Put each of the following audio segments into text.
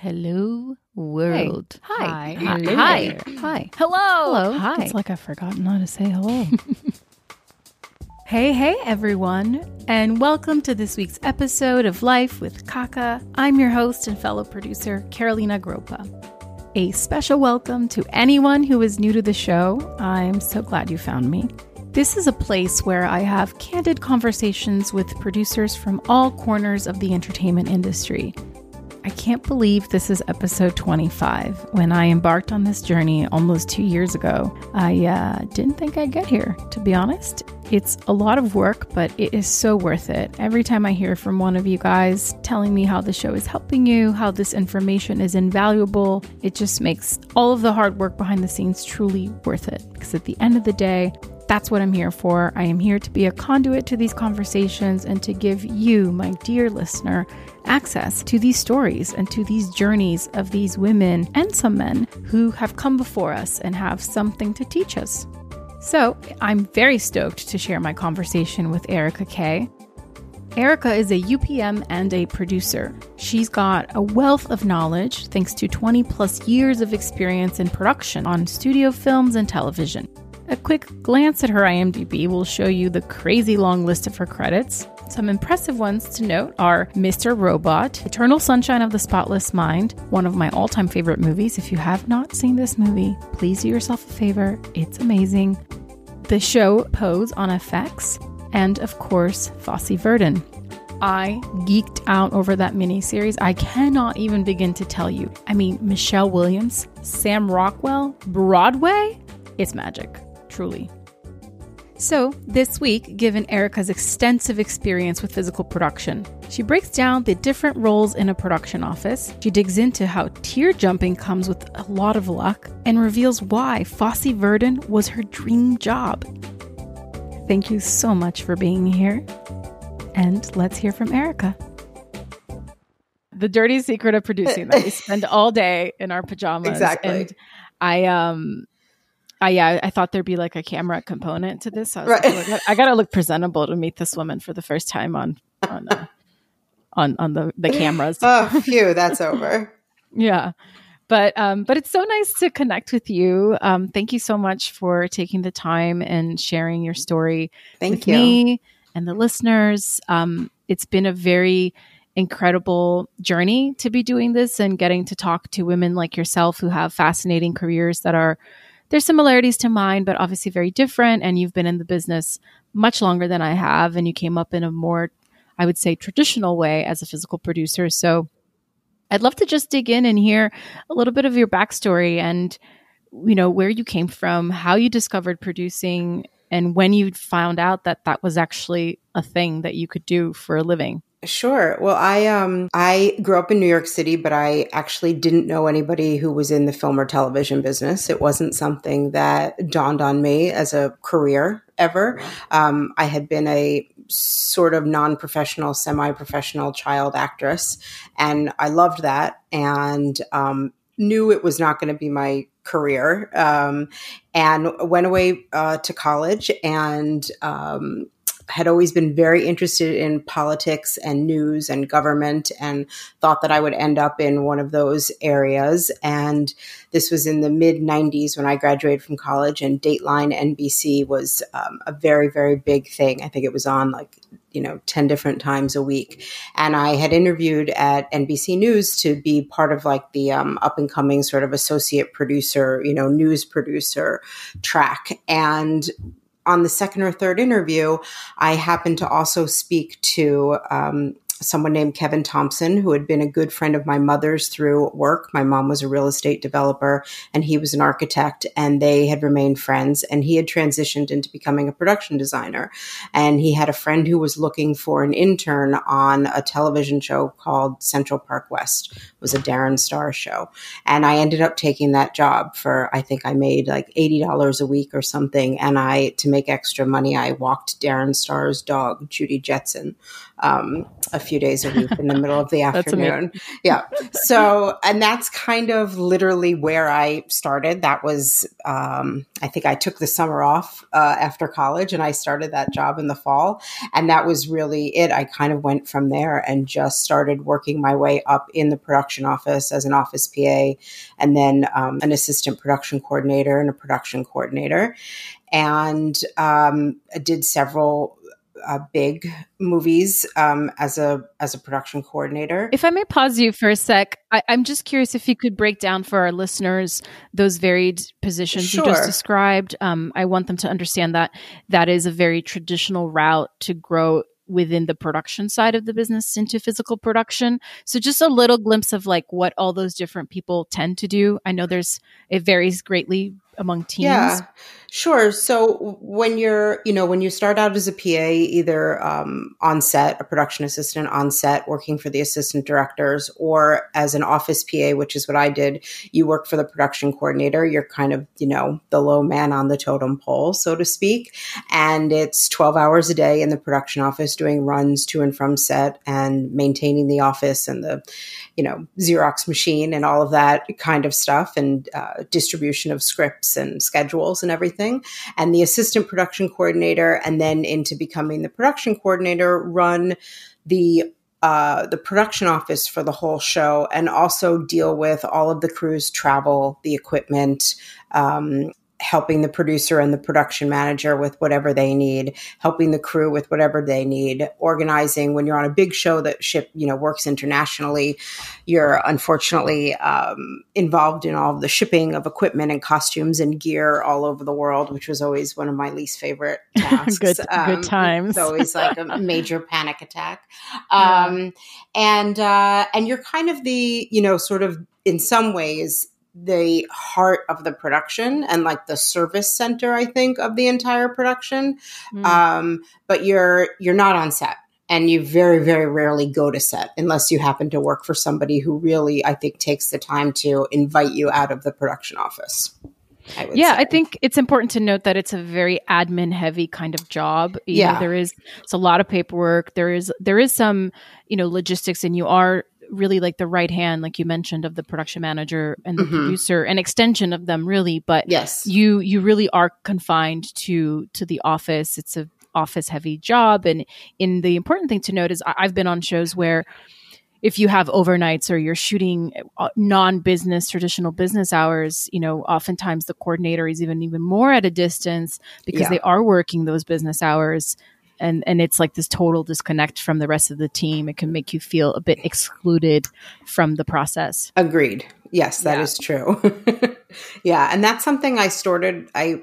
Hello, world. Hi. Hi. Hello Hi. Hi. Hello. Hello. Hi. It's like I've forgotten how to say hello. Hey, hey, everyone, and welcome to this week's episode of Life with Kaka. I'm your host and fellow producer, Carolina Gropa. A special welcome to anyone who is new to the show. I'm so glad you found me. This is a place where I have candid conversations with producers from all corners of the entertainment industry. I can't believe this is episode 25. When I embarked on this journey almost two years ago, I uh, didn't think I'd get here, to be honest. It's a lot of work, but it is so worth it. Every time I hear from one of you guys telling me how the show is helping you, how this information is invaluable, it just makes all of the hard work behind the scenes truly worth it. Because at the end of the day, that's what I'm here for. I am here to be a conduit to these conversations and to give you, my dear listener, access to these stories and to these journeys of these women and some men who have come before us and have something to teach us. So, I'm very stoked to share my conversation with Erica Kay. Erica is a UPM and a producer. She's got a wealth of knowledge thanks to 20 plus years of experience in production on studio films and television. A quick glance at her IMDb will show you the crazy long list of her credits. Some impressive ones to note are Mr. Robot, Eternal Sunshine of the Spotless Mind, one of my all time favorite movies. If you have not seen this movie, please do yourself a favor, it's amazing. The show Pose on FX, and of course, Fosse Verdon. I geeked out over that miniseries. I cannot even begin to tell you. I mean, Michelle Williams, Sam Rockwell, Broadway? It's magic truly. So, this week, given Erica's extensive experience with physical production, she breaks down the different roles in a production office. She digs into how tier jumping comes with a lot of luck and reveals why Fosse Verdon was her dream job. Thank you so much for being here. And let's hear from Erica. The dirty secret of producing that we spend all day in our pajamas. Exactly. And I um I yeah, I thought there'd be like a camera component to this. So I, Right. like, "Oh, I, gotta, look presentable to meet this woman for the first time on on uh, on on the the cameras. Oh, phew, that's over. yeah, but um, but it's so nice to connect with you. Um, thank you so much for taking the time and sharing your story Thank with you. me and the listeners. Um, it's been a very incredible journey to be doing this and getting to talk to women like yourself who have fascinating careers that are there's similarities to mine, but obviously very different. And you've been in the business much longer than I have, and you came up in a more, I would say, traditional way as a physical producer. So I'd love to just dig in and hear a little bit of your backstory and, you know, where you came from, how you discovered producing, and when you found out that that was actually a thing that you could do for a living. Sure. Well, I um I grew up in New York City, but I actually didn't know anybody who was in the film or television business. It wasn't something that dawned on me as a career ever. Um, I had been a sort of non-professional, semi-professional child actress, and I loved that, and um, knew it was not going to be my career. Um, and went away uh, to college and. Um, had always been very interested in politics and news and government and thought that I would end up in one of those areas. And this was in the mid 90s when I graduated from college, and Dateline NBC was um, a very, very big thing. I think it was on like, you know, 10 different times a week. And I had interviewed at NBC News to be part of like the um, up and coming sort of associate producer, you know, news producer track. And on the second or third interview, I happened to also speak to um, someone named Kevin Thompson, who had been a good friend of my mother's through work. My mom was a real estate developer and he was an architect, and they had remained friends. And he had transitioned into becoming a production designer. And he had a friend who was looking for an intern on a television show called Central Park West. It was a Darren Star show. And I ended up taking that job for, I think I made like $80 a week or something. And I, to make extra money, I walked Darren Star's dog, Judy Jetson, um, a few days a week in the middle of the afternoon. Yeah. So, and that's kind of literally where I started. That was, um, I think I took the summer off uh, after college and I started that job in the fall. And that was really it. I kind of went from there and just started working my way up in the production office as an office PA and then um, an assistant production coordinator and a production coordinator. And um, I did several uh, big movies um, as a as a production coordinator. If I may pause you for a sec, I, am just curious if you could break down for our listeners those varied positions sure. you just described. Um, I want them to understand that that is a very traditional route to grow within the production side of the business into physical production. So just a little glimpse of like what all those different people tend to do. I know there's it varies greatly among teams? Yeah, sure. So when you're, you know, when you start out as a PA, either um, on set, a production assistant on set, working for the assistant directors, or as an office PA, which is what I did, you work for the production coordinator. You're kind of, you know, the low man on the totem pole, so to speak. And it's 12 hours a day in the production office doing runs to and from set and maintaining the office and the, you know, Xerox machine and all of that kind of stuff and uh, distribution of scripts and schedules and everything. And the assistant production coordinator, and then into becoming the production coordinator, run the uh, the production office for the whole show and also deal with all of the crew's travel, the equipment, um, helping the producer and the production manager with whatever they need, helping the crew with whatever they need, organizing when you're on a big show that ship, you know, works internationally, you're unfortunately um, involved in all of the shipping of equipment and costumes and gear all over the world, which was always one of my least favorite tasks. good, um, good times. It's always like a major panic attack. Um, yeah. and, uh, and you're kind of the, you know, sort of in some ways, the heart of the production and like the service center i think of the entire production mm. um, but you're you're not on set and you very very rarely go to set unless you happen to work for somebody who really i think takes the time to invite you out of the production office I yeah, say. I think it's important to note that it's a very admin heavy kind of job. You yeah, know, there is it's a lot of paperwork. There is there is some you know logistics, and you are really like the right hand like you mentioned of the production manager and the mm-hmm. producer an extension of them really but yes you you really are confined to to the office it's a office heavy job and in the important thing to note is i've been on shows where if you have overnights or you're shooting uh, non-business traditional business hours you know oftentimes the coordinator is even even more at a distance because yeah. they are working those business hours and and it's like this total disconnect from the rest of the team. It can make you feel a bit excluded from the process. Agreed. Yes that yeah. is true. Yeah and that's something i started i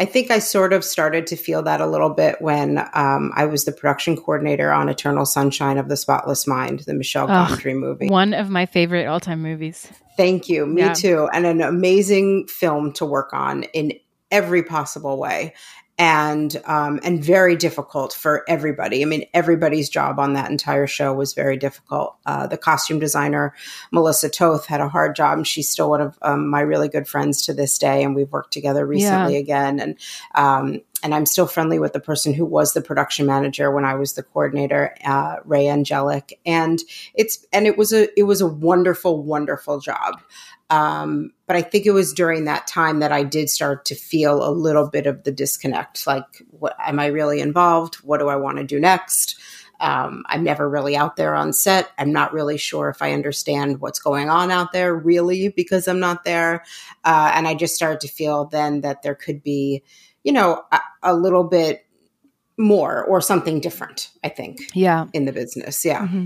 i think i sort of started to feel that a little bit when um, i was the production coordinator on eternal sunshine of the spotless mind the michel gondry movie. One of my favorite all-time movies. Thank you. Me yeah. too. And an amazing film to work on in every possible way and um, and very difficult for everybody. I mean, everybody's job on that entire show was very difficult. Uh, the costume designer Melissa Toth had a hard job, and she's still one of um, my really good friends to this day, and we've worked together recently yeah. again. And um, and I'm still friendly with the person who was the production manager when I was the coordinator, uh, Ray Angelic, and it's and it was a it was a wonderful, wonderful job. Um, but I think it was during that time that I did start to feel a little bit of the disconnect. Like, what am I really involved? What do I want to do next? Um, I'm never really out there on set. I'm not really sure if I understand what's going on out there, really, because I'm not there. Uh, and I just started to feel then that there could be, you know, a, a, little bit more or something different, I think. Yeah. In the business. Yeah. Mm-hmm.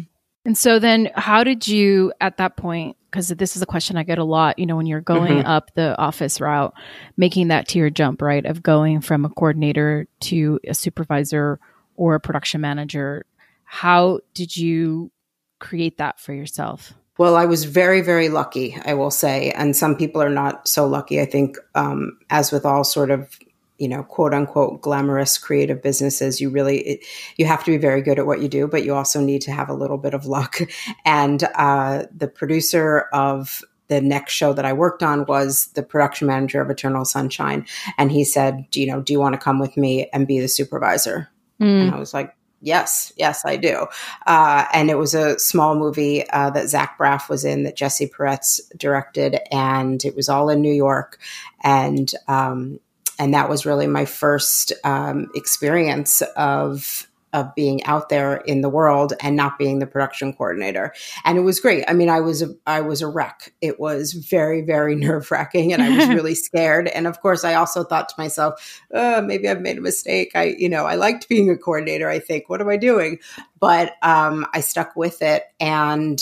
And so then, how did you at that point? Because this is a question I get a lot, you know, when you're going mm-hmm. up the office route, making that tier jump, right? Of going from a coordinator to a supervisor or a production manager. How did you create that for yourself? Well, I was very, very lucky, I will say. And some people are not so lucky. I think, um, as with all sort of you know quote unquote glamorous creative businesses you really it, you have to be very good at what you do but you also need to have a little bit of luck and uh, the producer of the next show that I worked on was the production manager of Eternal Sunshine. And he said, do you know, do you want to come with me and be the supervisor? Mm. And I was like, Yes, yes, I do. Uh, and it was a small movie uh, that Zach Braff was in that Jesse Peretz directed, and it was all in New York. And um, and that was really my first um, experience of of being out there in the world and not being the production coordinator. And it was great. I mean, I was a, I was a wreck. It was very very nerve wracking, and I was really scared. And of course, I also thought to myself, oh, maybe I've made a mistake. I you know I liked being a coordinator. I think, what am I doing? But um, I stuck with it, and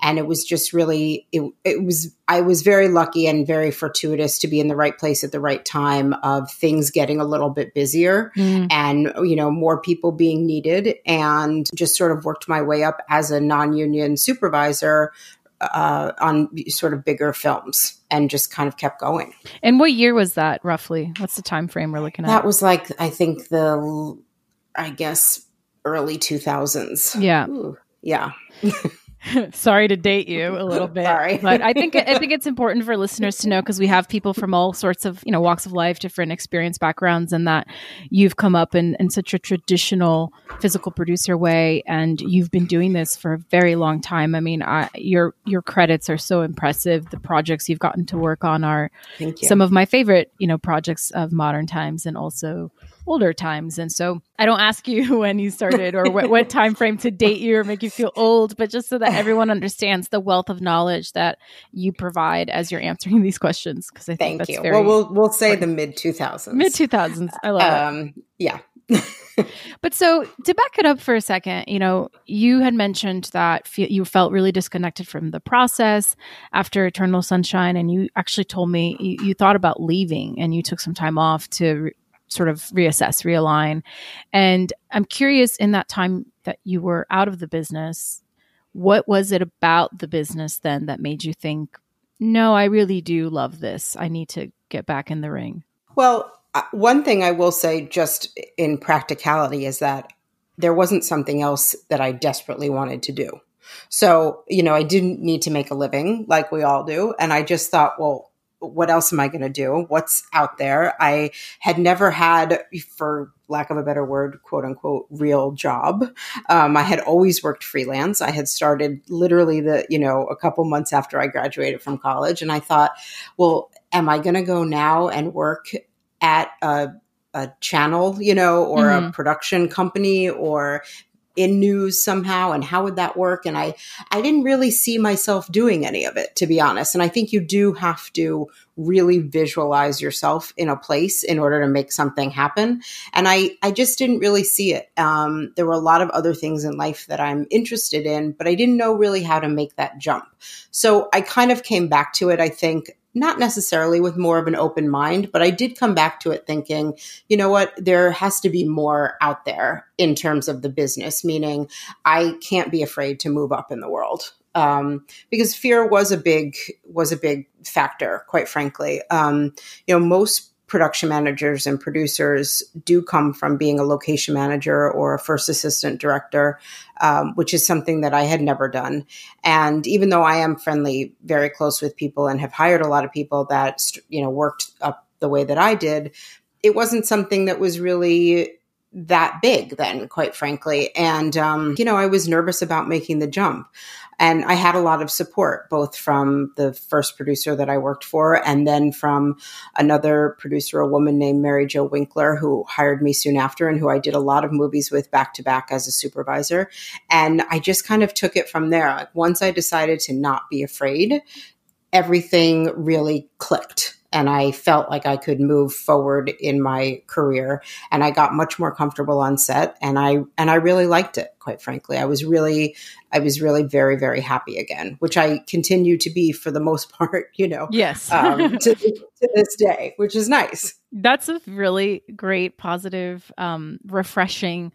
and it was just really it, it was i was very lucky and very fortuitous to be in the right place at the right time of things getting a little bit busier mm. and you know more people being needed and just sort of worked my way up as a non-union supervisor uh, on sort of bigger films and just kind of kept going. And what year was that roughly? What's the time frame we're looking at? That was like I think the I guess early 2000s. Yeah. Ooh, yeah. Sorry to date you a little bit. Sorry. but I think I think it's important for listeners to know because we have people from all sorts of, you know, walks of life, different experience backgrounds, and that you've come up in, in such a traditional physical producer way and you've been doing this for a very long time. I mean, I, your your credits are so impressive. The projects you've gotten to work on are some of my favorite, you know, projects of modern times and also older times. And so I don't ask you when you started or what, what time frame to date you or make you feel old, but just so that everyone understands the wealth of knowledge that you provide as you're answering these questions. Because I think thank you. well, we'll we'll say important. the mid two thousands. Mid two thousands. I love um, it. Yeah. but so to back it up for a second, you know, you had mentioned that you felt really disconnected from the process after Eternal Sunshine, and you actually told me you, you thought about leaving and you took some time off to sort of reassess, realign. And I'm curious in that time that you were out of the business, what was it about the business then that made you think, no, I really do love this. I need to get back in the ring? Well, uh, one thing I will say just in practicality is that there wasn't something else that I desperately wanted to do. So, you know, I didn't need to make a living like we all do. And I just thought, well, what else am I going to do? What's out there? I had never had, for lack of a better word, quote unquote, real job. Um, I had always worked freelance. I had started literally the, you know, a couple months after I graduated from college. And I thought, well, am I going to go now and work at a, a channel, you know, or mm-hmm. a production company or in news somehow and how would that work? And i i didn't really see myself doing any of it to be honest. And i think you do have to really visualize yourself in a place in order to make something happen. And i i just didn't really see it. Um, there were a lot of other things in life that i'm interested in but i didn't know really how to make that jump. So i kind of came back to it i think not necessarily with more of an open mind, but I did come back to it thinking, you know what, there has to be more out there in terms of the business, meaning I can't be afraid to move up in the world. Um, because fear was a big was a big factor, quite frankly. Um, you know, most production managers and producers do come from being a location manager or a first assistant director, um, which is something that I had never done. And even though I am friendly, very close with people, and have hired a lot of people that you know worked up the way that I did, it wasn't something that was really that big then, quite frankly. And, um, you know, I was nervous about making the jump. And I had a lot of support, both from the first producer that I worked for and then from another producer, a woman named Mari Jo Winkler, who hired me soon after and who I did a lot of movies with back to back as a supervisor. And I just kind of took it from there. Like once I decided to not be afraid, everything really clicked and I felt like I could move forward in my career and I got much more comfortable on set and I and I really liked it quite frankly. I was really I was really very very happy again, which I continue to be for the most part, you know. Yes. um, to, to this day, which is nice. That's a really great positive um refreshing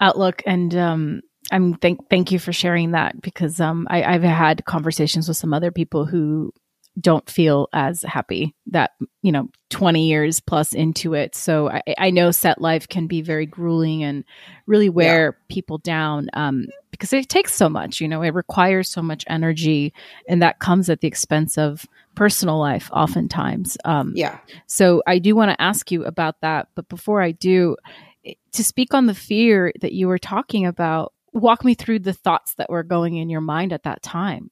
outlook and um I'm thank thank you for sharing that because um I, I've had conversations with some other people who don't feel as happy that you know 20 years plus into it so i, I know set life can be very grueling and really wear yeah. people down um, because it takes so much you know it requires so much energy and that comes at the expense of personal life oftentimes um, yeah so i do want to ask you about that but before i do to speak on the fear that you were talking about, walk me through the thoughts that were going in your mind at that time.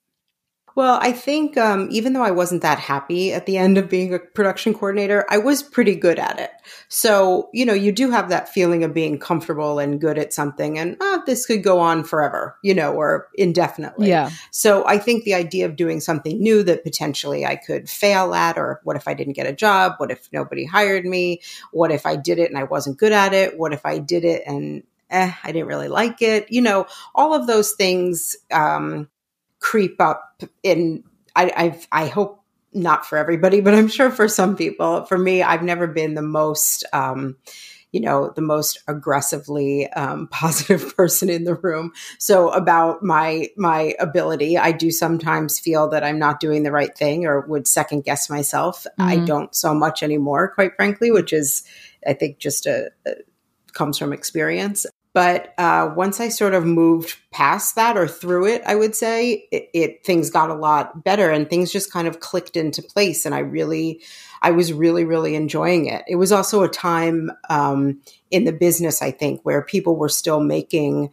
Well, I think um, even though I wasn't that happy at the end of being a production coordinator, I was pretty good at it. So, you know, you do have that feeling of being comfortable and good at something, and oh, this could go on forever, you know, or indefinitely. Yeah. So, I think the idea of doing something new that potentially I could fail at, or what if I didn't get a job? What if nobody hired me? What if I did it and I wasn't good at it? What if I did it and eh, I didn't really like it? You know, all of those things. Um, creep up in I, I've, I hope not for everybody, but I'm sure for some people. For me, I've never been the most, um, you know, the most aggressively um, positive person in the room. So about my my ability, I do sometimes feel that I'm not doing the right thing or would second guess myself. Mm-hmm. I don't so much anymore, quite frankly, which is, I think, just a, a comes from experience. But uh, once I sort of moved past that or through it, I would say it, it, things got a lot better and things just kind of clicked into place. And I really, I was really, really enjoying it. It was also a time um, in the business, I think, where people were still making,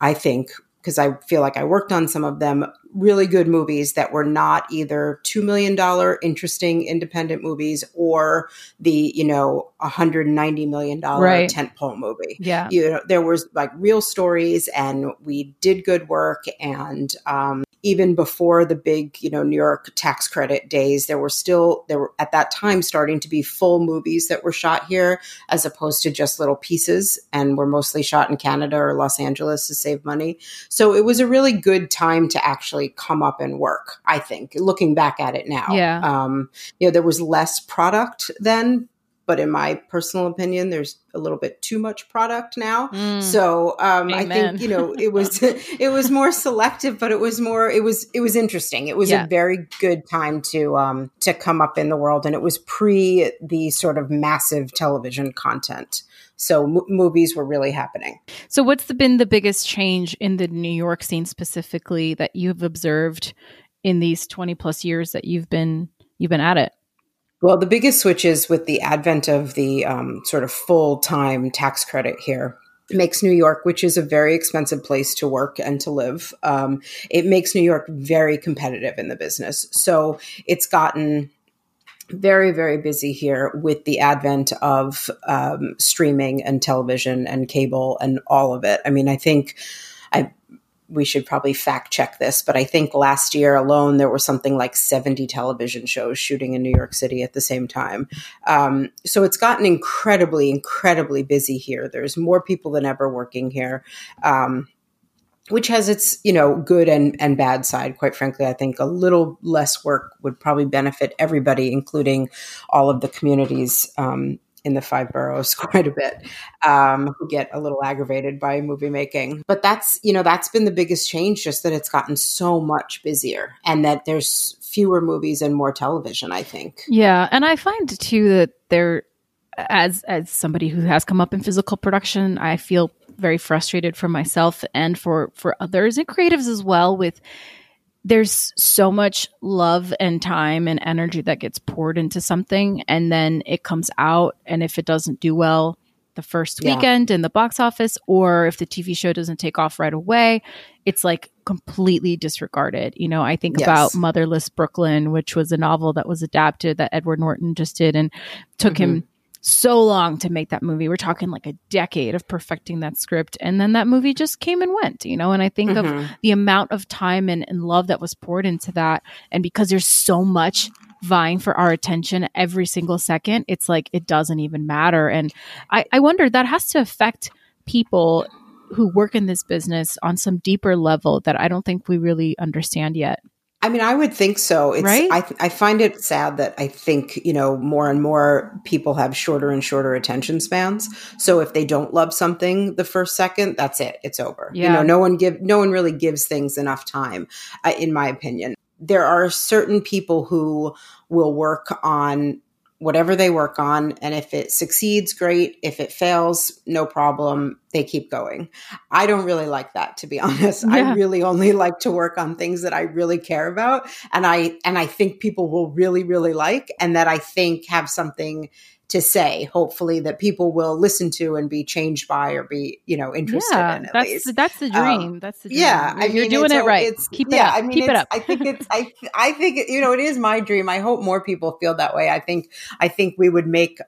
I think, because I feel like I worked on some of them, really good movies that were not either $2 million interesting independent movies or the, you know, $190 million right. tentpole movie. Yeah. You know, there was like real stories and we did good work and, um, even before the big, you know, New York tax credit days, there were still there were at that time starting to be full movies that were shot here as opposed to just little pieces and were mostly shot in Canada or Los Angeles to save money. So it was a really good time to actually come up and work, I think, looking back at it now. Yeah. Um, you know, there was less product then, but in my personal opinion, there's a little bit too much product now. Mm. So um, I think you know it was it was more selective, but it was more it was it was interesting. It was yeah. a very good time to um, to come up in the world, and it was pre the sort of massive television content. So m- movies were really happening. So what's the, been the biggest change in the New York scene specifically that you've observed in these twenty plus years that you've been you've been at it? Well, the biggest switch is with the advent of the um, sort of full time tax credit here. Makes New York, which is a very expensive place to work and to live, um, it makes New York very competitive in the business. So it's gotten very, very busy here with the advent of um, streaming and television and cable and all of it. I mean, I think I we should probably fact check this, but I think last year alone there were something like 70 television shows shooting in New York City at the same time. Um, so it's gotten incredibly, incredibly busy here. There's more people than ever working here. Um, which has its you know good and, and bad side quite frankly i think a little less work would probably benefit everybody including all of the communities um, in the five boroughs quite a bit um, who get a little aggravated by movie making. But that's you know that's been the biggest change just that it's gotten so much busier and that there's fewer movies and more television i think. Yeah and i find too that there as as somebody who has come up in physical production i feel very frustrated for myself and for for others and creatives as well with there's so much love and time and energy that gets poured into something and then it comes out and if it doesn't do well the first yeah. weekend in the box office or if the TV show doesn't take off right away it's like completely disregarded you know i think yes. about motherless brooklyn which was a novel that was adapted that edward norton just did and took mm-hmm. him so long to make that movie. We're talking like a decade of perfecting that script. And then that movie just came and went, you know? And I think mm-hmm. of the amount of time and, and love that was poured into that. And because there's so much vying for our attention every single second, it's like it doesn't even matter. And I, I wonder that has to affect people who work in this business on some deeper level that I don't think we really understand yet. I mean, I would think so. It's, right? I, I find it sad that I think, you know, more and more people have shorter and shorter attention spans. So if they don't love something the first second, that's it. It's over. Yeah. You know, no one give, no one really gives things enough time, uh, in my opinion. There are certain people who will work on whatever they work on. And if it succeeds, great. If it fails, no problem. They keep going. I don't really like that, to be honest. Yeah. I really only like to work on things that I really care about. And I, and I think people will really, really like, and that I think have something to say. Hopefully, that people will listen to and be changed by or be you know interested yeah, in. At that's least. The, that's the Um, dream. that's the dream. Yeah, you're, I mean, you're doing it right. It's, Keep it yeah, up. I mean, Keep it up. I think it's. I I think you know it is my dream. I hope more people feel that way. I think I think we would make.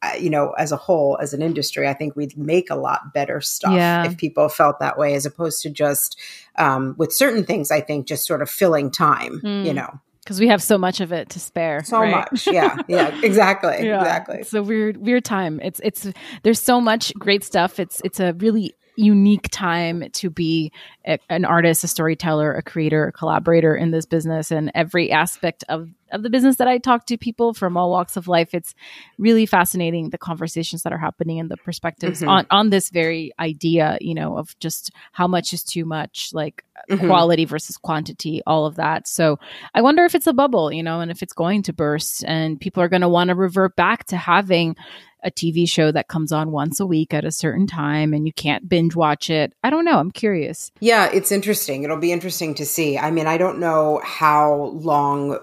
Uh, you know, as a whole, as an industry, I think we'd make a lot better stuff Yeah. if people felt that way, as opposed to just um, with certain things. I think just sort of filling time. Mm. You know, because we have so much of it to spare. so right? much. Yeah, yeah, exactly, Yeah. exactly. It's a weird, weird time. It's it's there's so much great stuff. It's it's a really unique time to be a, an artist, a storyteller, a creator, a collaborator in this business, and every aspect of of the business that I talk to people from all walks of life. It's really fascinating the conversations that are happening and the perspectives Mhm. on on this very idea, you know, of just how much is too much, like Mhm. quality versus quantity, all of that. So I wonder if it's a bubble, you know, and if it's going to burst and people are going to want to revert back to having a TV show that comes on once a week at a certain time and you can't binge watch it. I don't know. I'm curious. Yeah, it's interesting. It'll be interesting to see. I mean, I don't know how long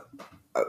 uh,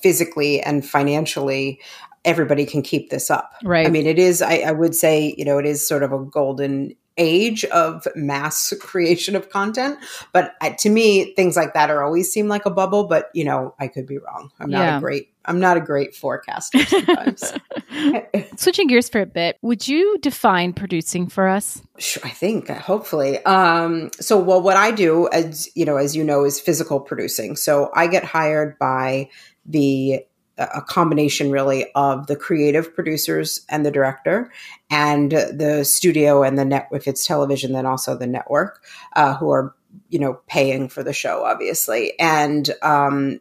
physically and financially everybody can keep this up. Right. I mean, it is, I, I would say, you know, it is sort of a golden age of mass creation of content. But uh, to me, things like that are always seem like a bubble, but, you know, I could be wrong. I'm not Yeah. a great, I'm not a great forecaster sometimes. Switching gears for a bit, would you define producing for us? Sure, I think uh, hopefully. Um, so, well, what I do, as you know, as you know, is physical producing. So, I get hired by the a combination really of the creative producers and the director and the studio and the net if it's television then also the network uh, who are you know paying for the show obviously and um,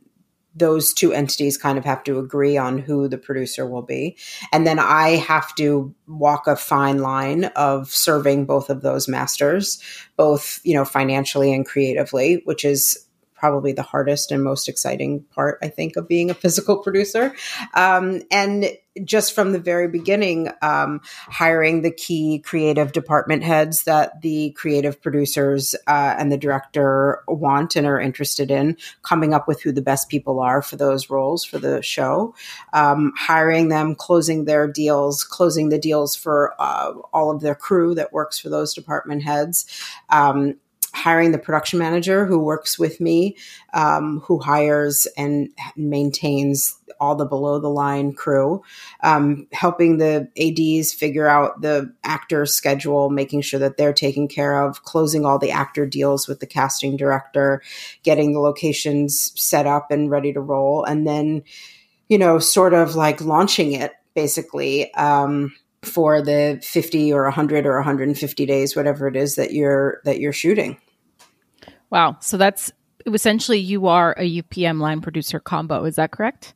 those two entities kind of have to agree on who the producer will be. And then i have to walk a fine line of serving both of those masters both you know financially and creatively which is probably the hardest and most exciting part i think of being a physical producer. Um, and just from the very beginning um, hiring the key creative department heads that the creative producers uh, and the director want and are interested in coming up with who the best people are for those roles for the show. Um, hiring them closing their deals closing the deals for uh, all of their crew that works for those department heads. Um, hiring the production manager who works with me, um, who hires and maintains all the below the line crew, um, helping the ADs figure out the actor schedule, making sure that they're taken care of, closing all the actor deals with the casting director, getting the locations set up and ready to roll, and then, you know, sort of like launching it basically. Um, for the 50 or 100 or 150 days whatever it is that you're that you're shooting Wow. So that's essentially you are a UPM line producer combo. Is that correct?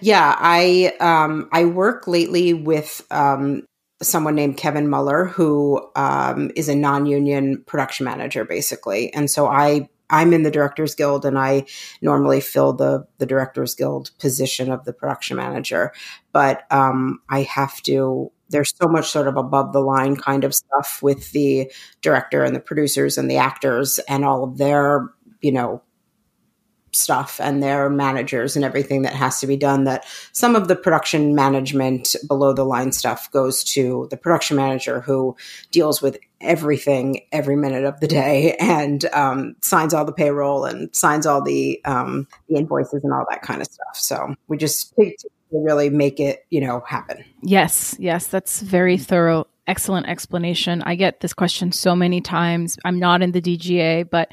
Yeah i um i work lately with um someone named Kevin Muller who um is a non-union production manager basically and so i I'm in the Directors Guild, and I normally fill the the Directors Guild position of the production manager. But um, I have to. There's so much sort of above the line kind of stuff with the director and the producers and the actors and all of their, you know, stuff and their managers and everything that has to be done that some of the production management below the line stuff goes to the production manager who deals with everything every minute of the day and um, signs all the payroll and signs all the um, the invoices and all that kind of stuff so we just really make it you know happen Yes, yes, that's very thorough. Excellent explanation. I get this question so many times. I'm not in the DGA, but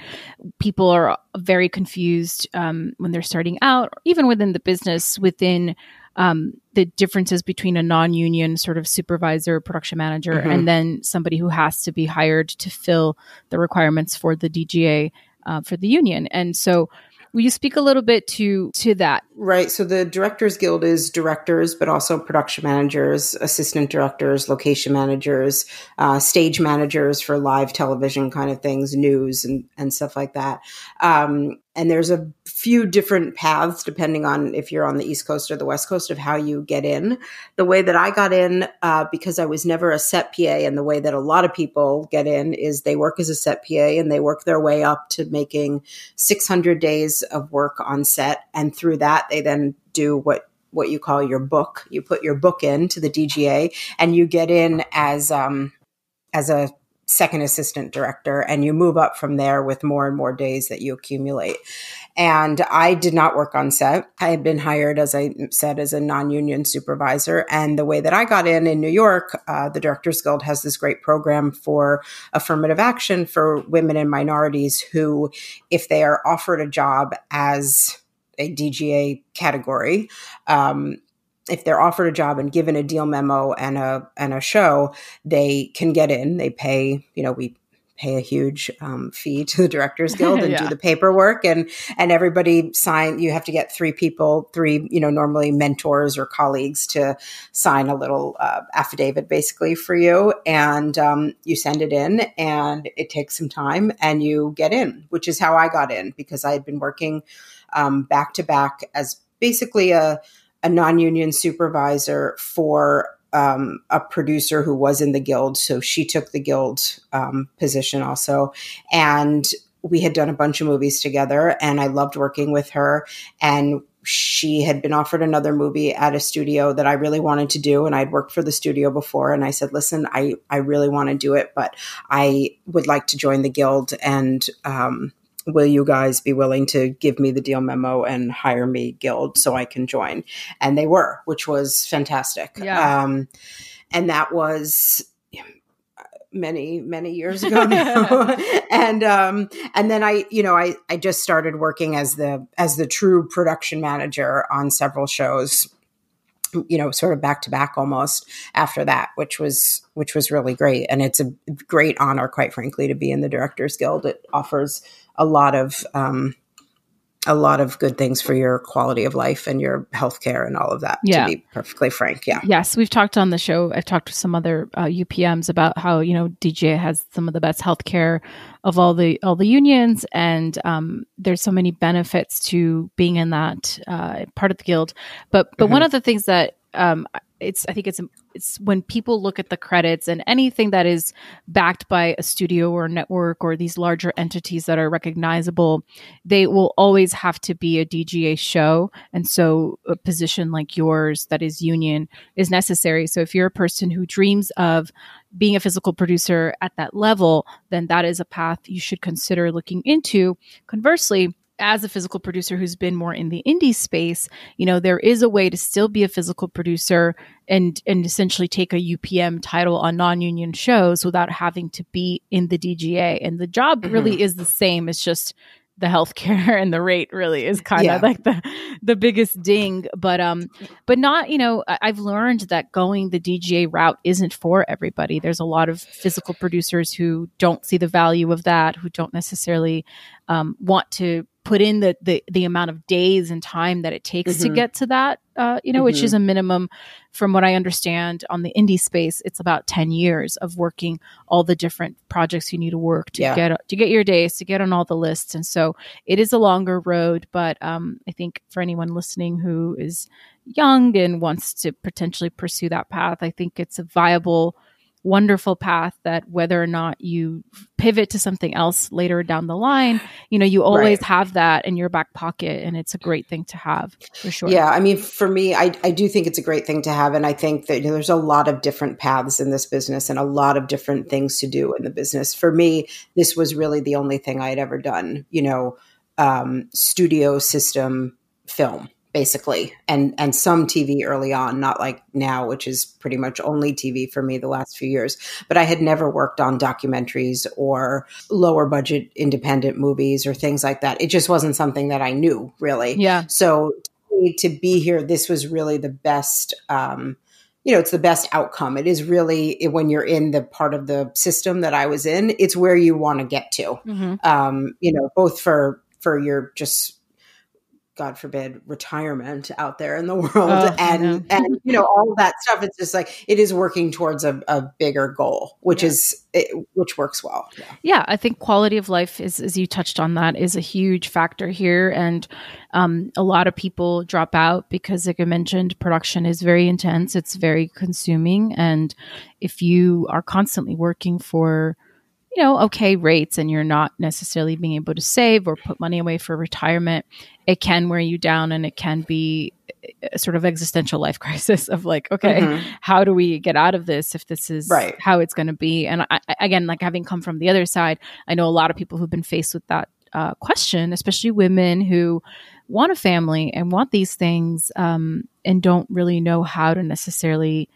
people are very confused um, when they're starting out, or even within the business, within um, the differences between a non-union sort of supervisor, production manager, Mhm. and then somebody who has to be hired to fill the requirements for the DGA uh, for the union. And so, will you speak a little bit to to that? Right. So the Directors Guild is directors, but also production managers, assistant directors, location managers, uh, stage managers for live television kind of things, news and, and stuff like that. Um, and there's a few different paths depending on if you're on the East Coast or the West Coast of how you get in. The way that I got in, uh, because I was never a set PA, and the way that a lot of people get in is they work as a set PA and they work their way up to making 600 days of work on set. And through that, they then do what what you call your book. You put your book in to the DGA and you get in as um, as a second assistant director and you move up from there with more and more days that you accumulate. And I did not work on set. I had been hired, as I said, as a non union supervisor. And the way that I got in in New York, uh, the Directors Guild has this great program for affirmative action for women and minorities who, if they are offered a job as a DGA category, um, if they're offered a job and given a deal memo and a and a show, they can get in. They pay, you know, we pay a huge um, fee to the Directors Guild and yeah. do the paperwork, and and everybody sign. You have to get three people, three you know normally mentors or colleagues to sign a little uh, affidavit basically for you, and um, you send it in, and it takes some time, and you get in, which is how I got in because I had been working um, back to back as basically a a non-union supervisor for um, a producer who was in the guild. So she took the guild um, position also. And we had done a bunch of movies together, and I loved working with her. And she had been offered another movie at a studio that I really wanted to do. And I'd worked for the studio before. And I said, listen, I, I really want to do it, but I would like to join the guild. And, um, will you guys be willing to give me the deal memo and hire me guild so I can join? And they were, which was fantastic. Yeah. Um, and that was many many years ago now and um and then i you know i i just started working as the as the true production manager on several shows you know sort of back to back almost after that which was which was really great and it's a great honor quite frankly to be in the directors guild it offers a lot of um, a lot of good things for your quality of life and your health care and all of that yeah. to be perfectly frank yeah yes we've talked on the show i've talked to some other uh, upms about how you know dga has some of the best health care of all the all the unions and um, there's so many benefits to being in that uh, part of the guild but but mm-hmm. one of the things that um, it's I think it's it's when people look at the credits and anything that is backed by a studio or network or these larger entities that are recognizable, they will always have to be a DGA show, and so a position like yours that is union is necessary. So if you're a person who dreams of being a physical producer at that level, then that is a path you should consider looking into. Conversely, as a physical producer who's been more in the indie space, you know, there is a way to still be a physical producer and and essentially take a UPM title on non-union shows without having to be in the DGA. And the job mm-hmm. really is the same. It's just the healthcare and the rate really is kind of yeah. like the the biggest ding but um but not you know i've learned that going the dga route isn't for everybody there's a lot of physical producers who don't see the value of that who don't necessarily um, want to put in the, the the amount of days and time that it takes mm-hmm. to get to that uh, you know mm-hmm. which is mm-hmm. a minimum from what i understand on the indie space it's about 10 years of working all the different projects you need to work to yeah. get to get your days to get on all the lists and so it is a longer road but um, i think for anyone listening who is young and wants to potentially pursue that path i think it's a viable wonderful path that whether or not you pivot to something else later down the line, you know, you always right. have that in your back pocket and it's a great thing to have for sure. Yeah. I mean, for me, I, I do think it's a great thing to have. And I think that you know, there's a lot of different paths in this business and a lot of different things to do in the business. For me, this was really the only thing I had ever done, you know, um, studio system film basically and and some tv early on not like now which is pretty much only tv for me the last few years but i had never worked on documentaries or lower budget independent movies or things like that it just wasn't something that i knew really yeah so to be here this was really the best um, you know, it's the best outcome. It is really when you're in the part of the system that I was in, it's where you want to get to. Mm-hmm. Um, you know, both for for your just God forbid, retirement out there in the world, oh, and and you know all that stuff. It's just like it is working towards a, a bigger goal, which yeah. is it, which works well. Yeah. yeah. I think quality of life is, as you touched on, that is a huge factor here, and um, a lot of people drop out because, like I mentioned, production is very intense. It's very consuming, and if you are constantly working for you know, okay rates and you're not necessarily being able to save or put money away for retirement, it can wear you down and it can be a sort of existential life crisis of like, okay, mm-hmm. how do we get out of this if this is right. how it's going to be? And I, again, like having come from the other side, I know a lot of people who've been faced with that uh, question, especially women who want a family and want these things um, and don't really know how to necessarily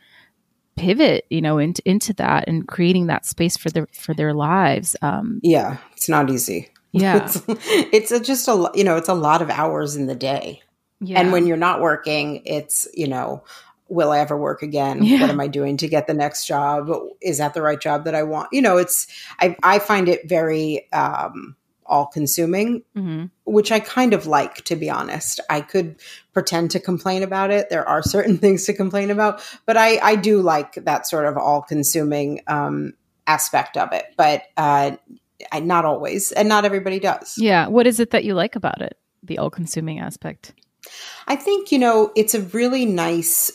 pivot you know into into that and creating that space for their for their lives um yeah it's not easy. Yeah. It's, it's a, just a you know it's a lot of hours in the day. Yeah. and when you're not working it's you know will i ever work again? Yeah. what am i doing to get the next job? Is that the right job that i want? You know it's i i find it very um all consuming, mm-hmm. which I kind of like, to be honest. I could pretend to complain about it. There are certain things to complain about, but I, I do like that sort of all consuming um, aspect of it. But uh, I, not always, and not everybody does. Yeah. What is it that you like about it? The all consuming aspect? I think, you know, it's a really nice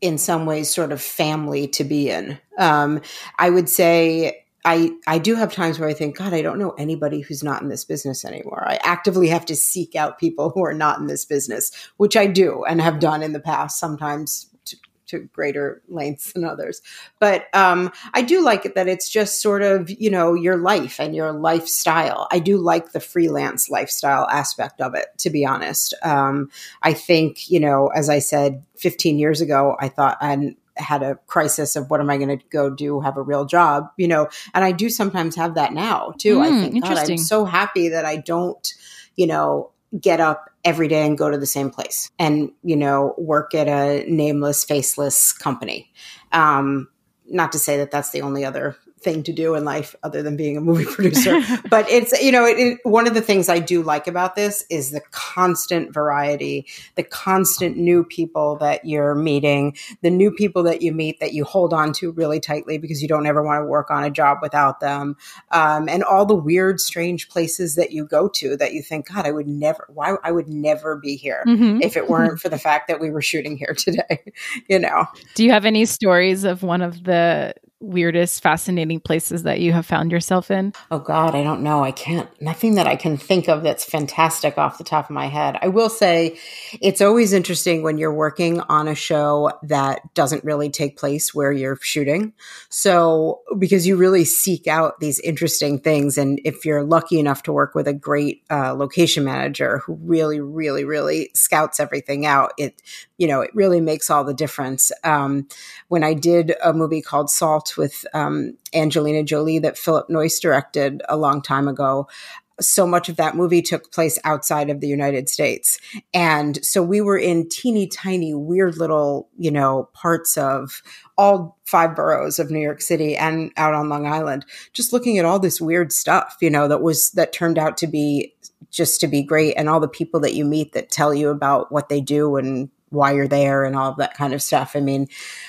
in some ways sort of family to be in. Um, I would say I I do have times where I think, God, I don't know anybody who's not in this business anymore. I actively have to seek out people who are not in this business, which I do and have done in the past, sometimes to, to greater lengths than others. But um, I do like it that it's just sort of you know your life and your lifestyle. I do like the freelance lifestyle aspect of it, to be honest. Um, I think you know, as I said 15 years ago, I thought and had a crisis of what am I going to go do, have a real job, you know, and I do sometimes have that now too. Mm, I think, God, I'm so happy that I don't, you know, get up every day and go to the same place and, you know, work at a nameless, faceless company. Um, not to say that that's the only other thing to do in life other than being a movie producer. but it's, you know, it, it, one of the things I do like about this is the constant variety, the constant new people that you're meeting, the new people that you meet that you hold on to really tightly because you don't ever want to work on a job without them. Um, and all the weird, strange places that you go to that you think, God, I would never, why I would never be here mm-hmm. if it weren't for the fact that we were shooting here today, you know. Do you have any stories of one of the weirdest, fascinating places that you have found yourself in? Oh God, I don't know. I can't. Nothing that I can think of that's fantastic off the top of my head. I will say, it's always interesting when you're working on a show that doesn't really take place where you're shooting. So because you really seek out these interesting things, and if you're lucky enough to work with a great uh, location manager who really, really, really scouts everything out, it you know it really makes all the difference. Um, when I did a movie called Salt with um, Angelina Jolie that Philip Noyce directed a long time ago. So much of that movie took place outside of the United States. And so we were in teeny tiny, weird little, you know, parts of all five boroughs of New York City and out on Long Island, just looking at all this weird stuff, you know, that was, that turned out to be just to be great. And all the people that you meet that tell you about what they do and why you're there and all of that kind of stuff. I mean,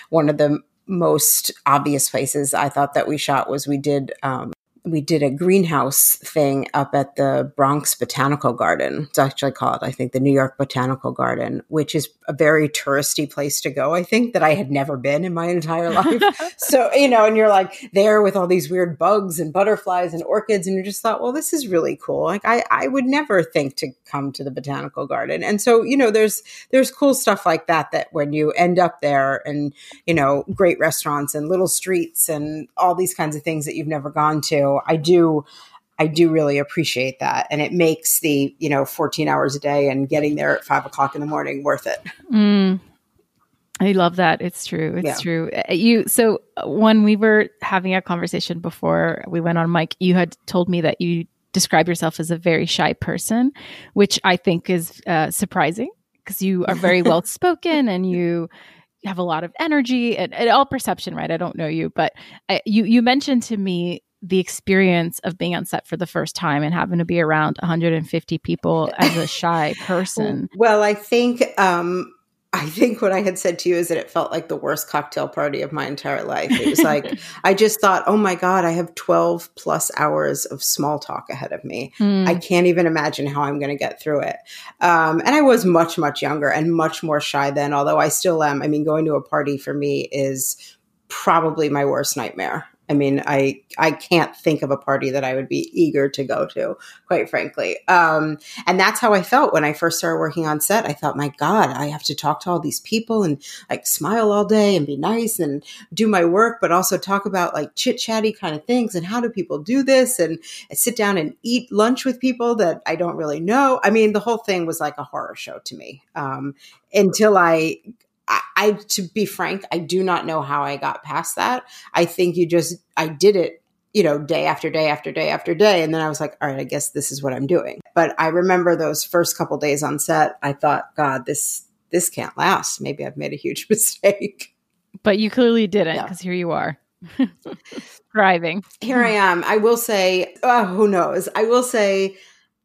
one of the most obvious places I thought that we shot was we did um, we did a greenhouse thing up at the Bronx Botanical Garden. It's actually called, I think, the New York Botanical Garden, which is a very touristy place to go. I think that I had never been in my entire life. so, you know, and you're like there with all these weird bugs and butterflies and orchids, and you just thought, well, this is really cool. Like I, I would never think to come to the Botanical Garden. And so, you know, there's there's cool stuff like that that when you end up there and, you know, great restaurants and little streets and all these kinds of things that you've never gone to I do I do really appreciate that. And it makes the, you know, 14 hours a day and getting there at five o'clock in the morning worth it. Mm. I love that. It's true. It's yeah. true. Uh, you, so uh, when we were having a conversation before we went on mic, you had told me that you describe yourself as a very shy person, which I think is uh, surprising because you are very well spoken and you, have a lot of energy and, and, all perception, right? I don't know you, but I, uh, you you mentioned to me the experience of being on set for the first time and having to be around 150 people as a shy person? Well, I think um, I think what I had said to you is that it felt like the worst cocktail party of my entire life. It was like I just thought, "Oh my god, I have 12 plus hours of small talk ahead of me. Mm. I can't even imagine how I'm going to get through it." Um, and I was much much younger and much more shy then, although I still am. I mean, going to a party for me is probably my worst nightmare I mean, I I can't think of a party that I would be eager to go to, quite frankly. Um, and that's how I felt when I first started working on set. I thought, my God, I have to talk to all these people and like smile all day and be nice and do my work, but also talk about like chit chatty kind of things and how do people do this and sit down and eat lunch with people that I don't really know. I mean, the whole thing was like a horror show to me um, until I I, I, to be frank, I do not know how I got past that. I think you just, I did it, you know, day after day after day after day. And then I was like, all right, I guess this is what I'm doing. But I remember those first couple days on set, I thought, God, this, this can't last. Maybe I've made a huge mistake. But you clearly didn't because yeah. here you are. Thriving. Here I am. I will say, oh, who knows? I will say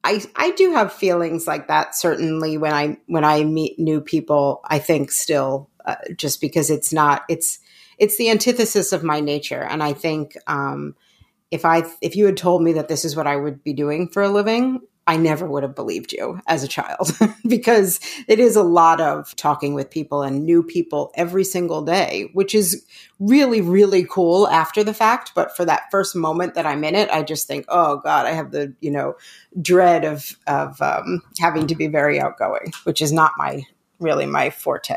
I I do have feelings like that certainly when I when I meet new people. I think still uh, just because it's not it's it's the antithesis of my nature, and I think um, if I if you had told me that this is what I would be doing for a living, I never would have believed you as a child because it is a lot of talking with people and new people every single day, which is really, really cool after the fact. But for that first moment that I'm in it, I just think, oh God, I have the, you know, dread of, of um, having to be very outgoing, which is not my, really my forte.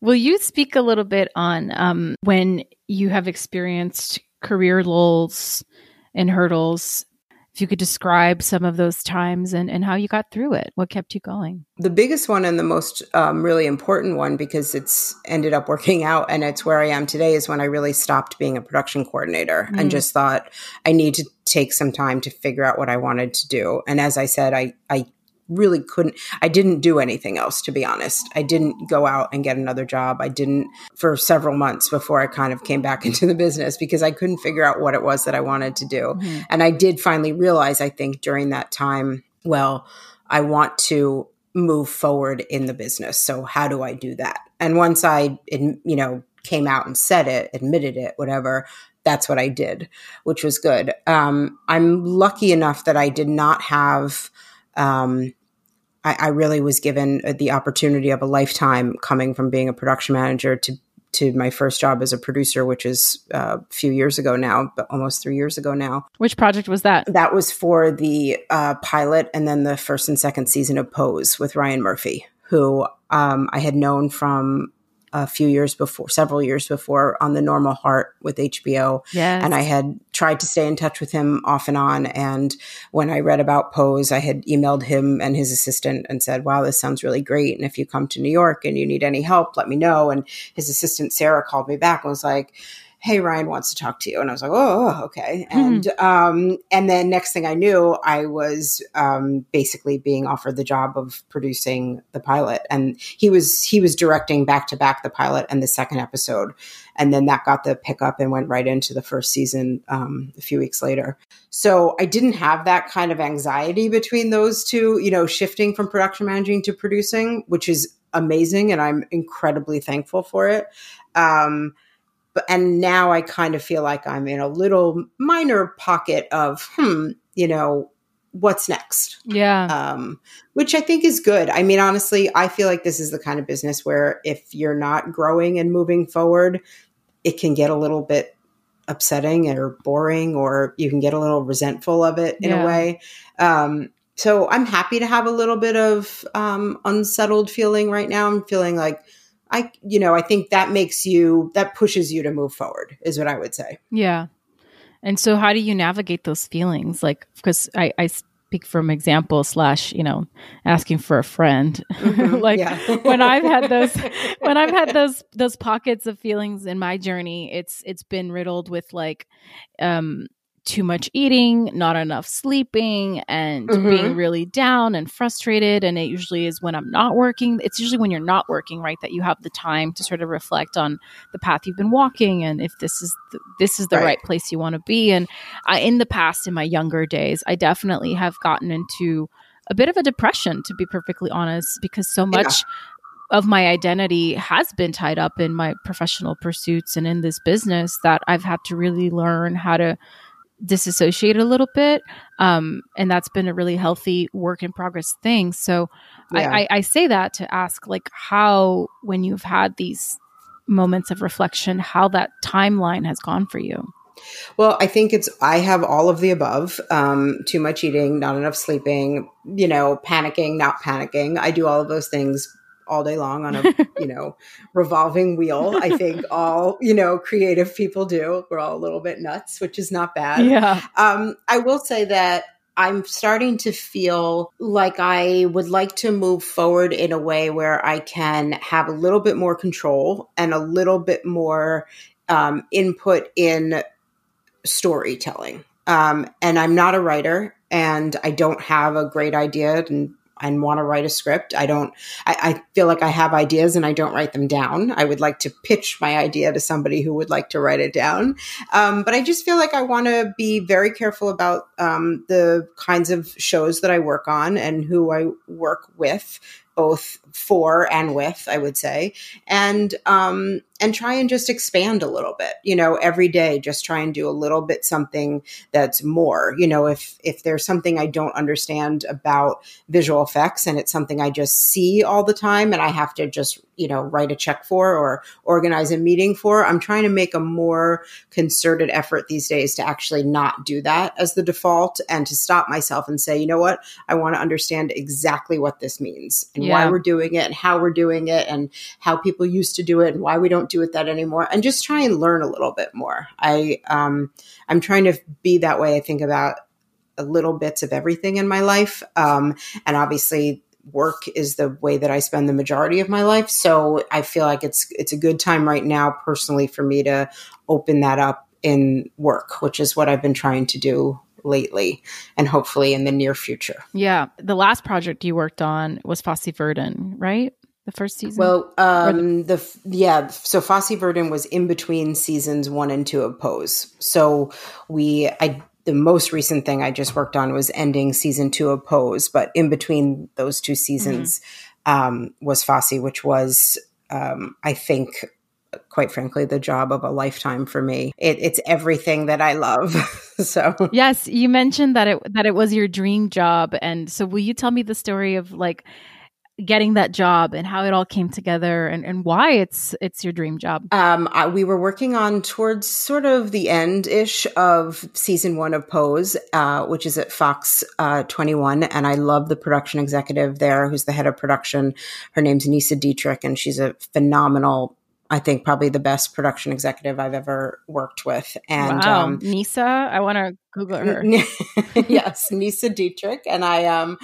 Will you speak a little bit on um, when you have experienced career lulls and hurdles if you could describe some of those times and, and how you got through it, what kept you going? The biggest one and the most um, really important one, because it's ended up working out and it's where I am today, is when I really stopped being a production coordinator mm. and just thought I need to take some time to figure out what I wanted to do. And as I said, I, I really couldn't i didn't do anything else to be honest. I didn't go out and get another job. I didn't for several months before i kind of came back into the business because i couldn't figure out what it was that i wanted to do. Mm-hmm. and i did finally realize i think during that time well i want to move forward in the business. So how do i do that? And once i you know came out and said it admitted it whatever that's what i did which was good. Um, i'm lucky enough that i did not have um, I, I, really was given the opportunity of a lifetime coming from being a production manager to to my first job as a producer, which is uh, a few years ago now, but almost three years ago now. Which project was that? That was for the uh, pilot and then the first and second season of Pose with Ryan Murphy, who um, I had known from a few years before, several years before, on the Normal Heart with HBO. Yes. And I had tried to stay in touch with him off and on. And when I read about Pose, I had emailed him and his assistant and said, Wow, this sounds really great. And if you come to New York and you need any help, let me know. And his assistant, Sarah, called me back and was like, hey ryan wants to talk to you. And i was like oh okay. Mm-hmm. and um and then next thing i knew i was um basically being offered the job of producing the pilot. And he was he was directing back to back the pilot and the second episode. And then that got the pickup and went right into the first season um, a few weeks later. So i didn't have that kind of anxiety between those two you know shifting from production managing to producing which is amazing. And i'm incredibly thankful for it. Um, but and now I kind of feel like I'm in a little minor pocket of hmm, you know, what's next? Yeah. Um, which I think is good. I mean, honestly, I feel like this is the kind of business where if you're not growing and moving forward, it can get a little bit upsetting or boring, or you can get a little resentful of it in yeah. a way. Um, so I'm happy to have a little bit of um, unsettled feeling right now. I'm feeling like I, you know, I think that makes you, that pushes you to move forward, is what I would say. Yeah. And so, how do you navigate those feelings? Like, because I, I speak from example slash, you know, asking for a friend. Mm-hmm. like when I've had those, when I've had those those pockets of feelings in my journey, it's it's been riddled with like, um, too much eating, not enough sleeping, and mm-hmm. being really down and frustrated. And it usually is when I'm not working. It's usually when you're not working, right, that you have the time to sort of reflect on the path you've been walking and if this is the, this is the right. right place you want to be. And I, in the past, in my younger days, I definitely have gotten into a bit of a depression, to be perfectly honest, because so much. Yeah of my identity has been tied up in my professional pursuits and in this business that I've had to really learn how to disassociate a little bit um, and that's been a really healthy work in progress thing so yeah. I, I, I say that to ask like how when you've had these moments of reflection how that timeline has gone for you Well, I think it's, I have all of the above um, too much eating, not enough sleeping, you know, panicking, not panicking. I do all of those things all day long on a, you know, revolving wheel. I think all, you know, creative people do. We're all a little bit nuts, which is not bad. Yeah. Um, I will say that I'm starting to feel like I would like to move forward in a way where I can have a little bit more control and a little bit more um, input in storytelling. Um, and I'm not a writer and I don't have a great idea and and want to write a script. I don't, I, I, feel like I have ideas and I don't write them down. I would like to pitch my idea to somebody who would like to write it down. Um, but I just feel like I want to be very careful about um, the kinds of shows that I work on and who I work with both for and with, I would say, and um, and try and just expand a little bit. You know, every day, just try and do a little bit something that's more. You know, if if there's something I don't understand about visual effects and it's something I just see all the time and I have to just you know write a check for or organize a meeting for, I'm trying to make a more concerted effort these days to actually not do that as the default and to stop myself and say, you know what, I want to understand exactly what this means and yeah. why we're doing it and how we're doing it and how people used to do it and why we don't do it that anymore and just try and learn a little bit more. I um I'm trying to be that way I think about little bits of everything in my life um and obviously work is the way that I spend the majority of my life. So I feel like it's it's a good time right now personally for me to open that up in work, which is what I've been trying to do lately and hopefully in the near future. Yeah. The last project you worked on was Fosse Verdon, right? The first season? Well, um, the, the, yeah, so Fosse Verdon was in between seasons one and two of Pose. So we, I, the most recent thing I just worked on was ending season two of Pose, but in between those two seasons mm-hmm. um, was Fosse, which was, um, I think, quite frankly, the job of a lifetime for me. It, it's everything that I love. so yes, you mentioned that it that it was your dream job, and so will you tell me the story of like getting that job and how it all came together and, and why it's it's your dream job um, I, we were working on towards sort of the end ish of season one of pose uh, which is at fox uh, 21 and i love the production executive there who's the head of production her name's nissa diederich and she's a phenomenal I think probably the best production executive I've ever worked with. And wow. um, Nissa, I want to Google her. yes, Nissa Diederich, and I um,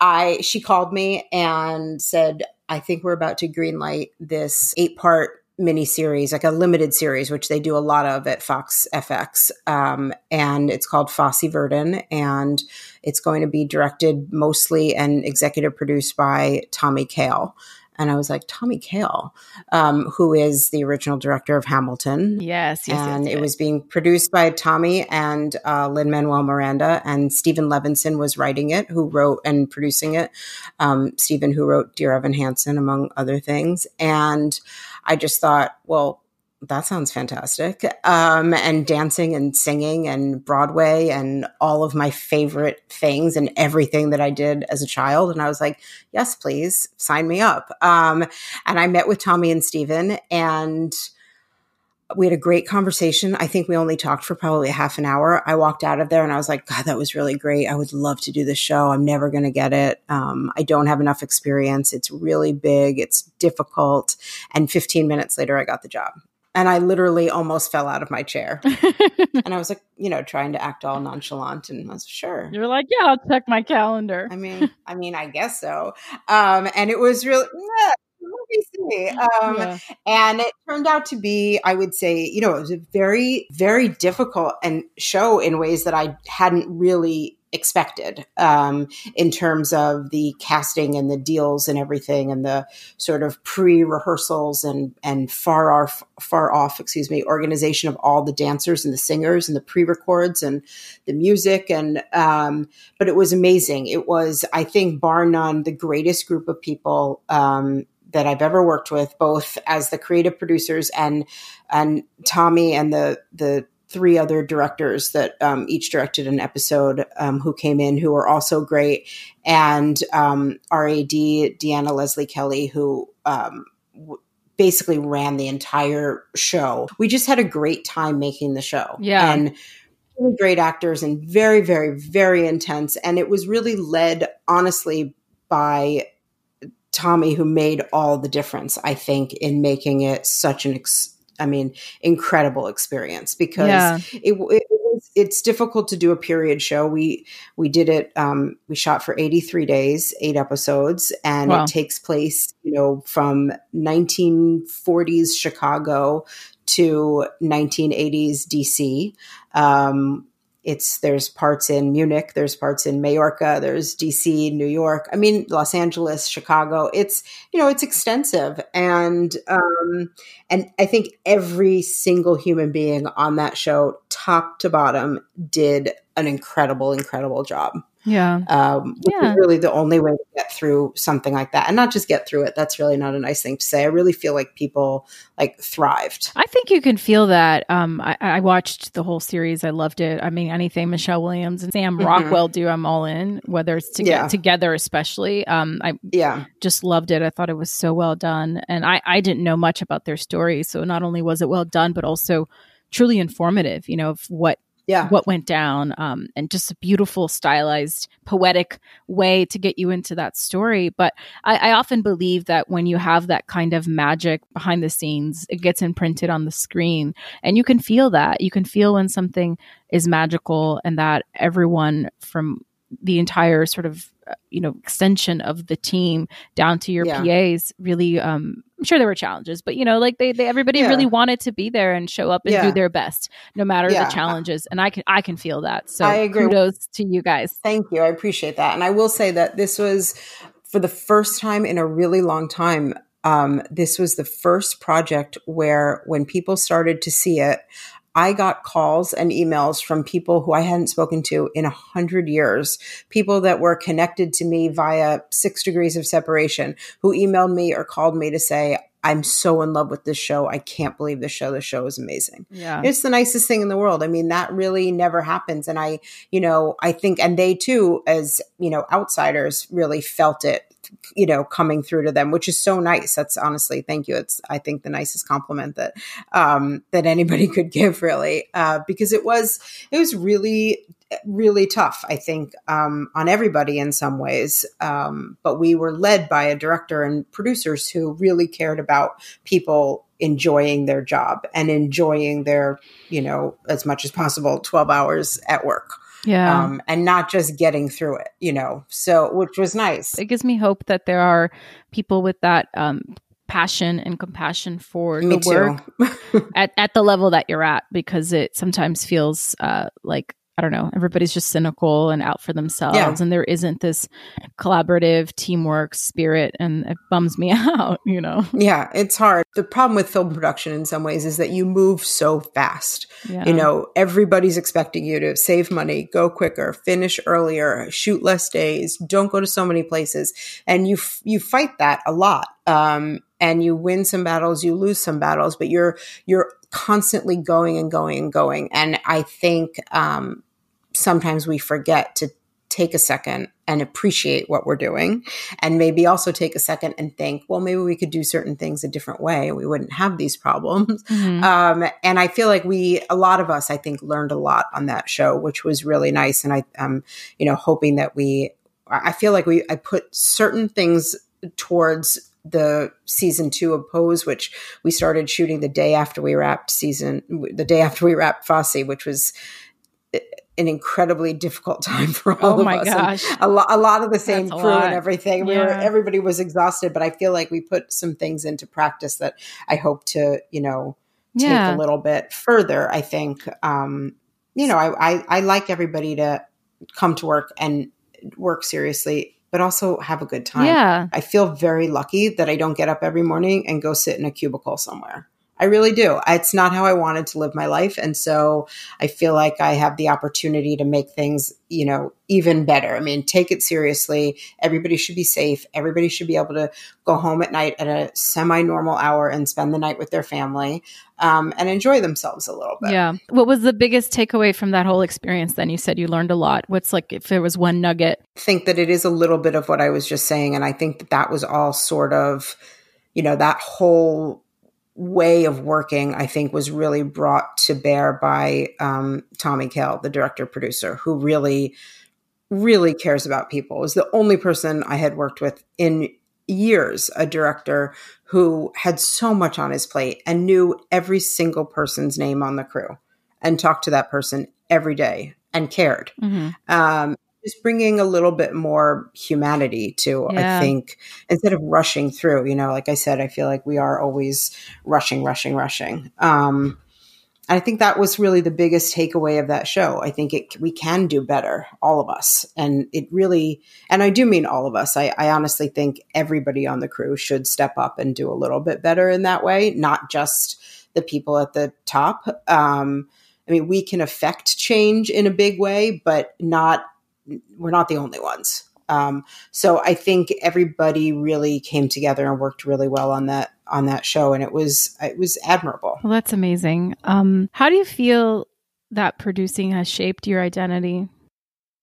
I she called me and said, I think we're about to greenlight this eight part mini series, like a limited series, which they do a lot of at Fox FX. Um, and it's called Fosse Verdon. And it's going to be directed mostly and executive produced by Tommy Kail. And I was like, Tommy Kail, um, who is the original director of Hamilton. Yes, yes And yes, yes. it was being produced by Tommy and uh, Lin Manuel Miranda, and Steven Levenson was writing it, who wrote and producing it. Um, Steven, who wrote Dear Evan Hansen, among other things. And I just thought, well, that sounds fantastic. Um, and dancing and singing and Broadway and all of my favorite things and everything that I did as a child. And I was like, yes, please sign me up. Um, and I met with Tommy and Steven and we had a great conversation. I think we only talked for probably half an hour. I walked out of there and I was like, God, that was really great. I would love to do this show. I'm never going to get it. Um, I don't have enough experience. It's really big. It's difficult. And 15 minutes later, I got the job and I literally almost fell out of my chair. and I was like, you know, trying to act all nonchalant, and I was sure. You're like, yeah, I'll check my calendar. I mean, I mean, I guess so. Um, and it was really. Yeah, um, yeah. And it turned out to be, I would say, you know, it was a very, very difficult and show in ways that I hadn't really expected um, in terms of the casting and the deals and everything and the sort of pre-rehearsals and and far off far off excuse me organization of all the dancers and the singers and the pre-records and the music. And um, but it was amazing. It was i think bar none the greatest group of people um, that I've ever worked with, both as the creative producers and and Tommy and the the three other directors that um, each directed an episode um, who came in who were also great, and um, RAD Deanna Leslie Kelly who um, w- basically ran the entire show. We just had a great time making the show. Yeah. And really great actors and very, very, very intense. And it was really led, honestly, by Tommy, who made all the difference, I think, in making it such an, ex- I mean, incredible experience because Yeah. it, it it's difficult to do a period show. We we did it. Um, we shot for eighty three days, eight episodes, and Wow. it takes place, you know, from nineteen forties Chicago to nineteen eighties DC. Um, it's there's parts in Munich, there's parts in Majorca, there's DC, New York. I mean, Los Angeles, Chicago. It's you know it's extensive, and um, and I think every single human being on that show, top to bottom, did an incredible, incredible job. Yeah. Um, which Yeah. is really the only way to get through something like that, and not just get through it. That's really not a nice thing to say. I really feel like people like thrived. I think you can feel that. Um, I, I watched the whole series. I loved it. I mean, anything Michelle Williams and Sam Mhm. Rockwell do, I'm all in. Whether it's to Yeah. get together, especially. Um, I Yeah, just loved it. I thought it was so well done, and I I didn't know much about their story, so not only was it well done, but also truly informative. You know, of what yeah, what went down um, and just a beautiful stylized poetic way to get you into that story. But I, I often believe that when you have that kind of magic behind the scenes it gets imprinted on the screen and you can feel that. You can feel when something is magical and that everyone from the entire sort of uh, you know extension of the team down to your Yeah. PAs really um I'm sure there were challenges but you know like they, they everybody Yeah. really wanted to be there and show up and do their best no matter Yeah. the challenges and I can I can feel that so I agree. kudos to you guys Thank you. I appreciate that. And I will say that this was for the first time in a really long time. Um, this was the first project where when people started to see it, I got calls and emails from people who I hadn't spoken to in a hundred years, people that were connected to me via six degrees of separation, who emailed me or called me to say, I'm so in love with this show. I can't believe this show. The show is amazing yeah it's the nicest thing in the world. I mean, that really never happens. And I, you know, I think, and they too, as, you know, outsiders really felt it, you know, coming through to them, which is so nice. That's honestly, thank you. It's, I think the nicest compliment that, um, that anybody could give really, uh, because it was, it was really, really tough, I think, um, on everybody in some ways. Um, but we were led by a director and producers who really cared about people enjoying their job and enjoying their, you know, as much as possible 12 hours at work. yeah Um, and not just getting through it, you know. So which was nice. it gives me hope that there are people with that um passion and compassion for Me the work at, at the level that you're at because it sometimes feels uh, like I don't know, everybody's just cynical and out for themselves, Yeah. and there isn't this collaborative teamwork spirit, and it bums me out, you know. Yeah, it's hard. The problem with film production in some ways is that you move so fast. Yeah. You know, everybody's expecting you to save money, go quicker, finish earlier, shoot less days, don't go to so many places, and you f- you fight that a lot. Um, and you win some battles, you lose some battles, but you're you're constantly going and going and going. And I think um, sometimes we forget to take a second and appreciate what we're doing and maybe also take a second and think well maybe we could do certain things a different way. We wouldn't have these problems. Mhm. um, and i feel like we a lot of us i think learned a lot on that show which was really nice. And i am you know hoping that we i feel like we i put certain things towards the season two of pose which we started shooting the day after we wrapped season the day after we wrapped fosse which was an incredibly difficult time for all Oh of us. And gosh. a, lo- a lot of the same That's crew and everything. We were everybody was exhausted, but I feel like we put some things into practice that I hope to, you know, take Yeah. a little bit further. I think, um, you know, I, I I like everybody to come to work and work seriously, but also have a good time. Yeah. I feel very lucky that I don't get up every morning and go sit in a cubicle somewhere. I really do. It's not how I wanted to live my life. And so I feel like I have the opportunity to make things, you know, even better. I mean, take it seriously. Everybody should be safe. Everybody should be able to go home at night at a semi normal hour and spend the night with their family um, and enjoy themselves a little bit. Yeah. What was the biggest takeaway from that whole experience then? You said you learned a lot. What's like if there was one nugget? I think that it is a little bit of what I was just saying. And I think that that was all sort of, you know, that whole way of working, I think, was really brought to bear by um, Tommy Kail, the director producer, who really, really cares about people. It was the only person I had worked with in years, a director who had so much on his plate and knew every single person's name on the crew and talked to that person every day and cared. Mm-hmm. Um, just bringing a little bit more humanity to yeah. i think instead of rushing through you know like i said i feel like we are always rushing rushing rushing um I think that was really the biggest takeaway of that show. I think it we can do better, all of us, and it really. And I do mean all of us. I, I honestly think everybody on the crew should step up and do a little bit better in that way, not just the people at the top. Um, I mean, we can affect change in a big way, but not we're not the only ones. Um, so I think everybody really came together and worked really well on that on that show, and it was it was admirable. Well, that's amazing. Um, how do you feel that producing has shaped your identity?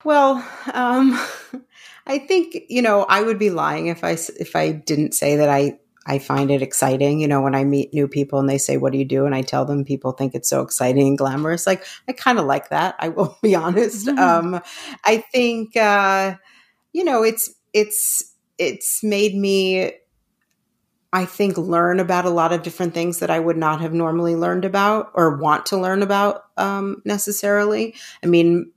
Well, um, I think you know I would be lying if I if I didn't say that I I find it exciting. You know, when I meet new people and they say, What do you do? And I tell them people think it's so exciting and glamorous. Like, I kind of like that. I will be honest. Mm-hmm. Um, I think, uh, you know, it's, it's, it's made me, I think, learn about a lot of different things that I would not have normally learned about or want to learn about um, necessarily. I mean,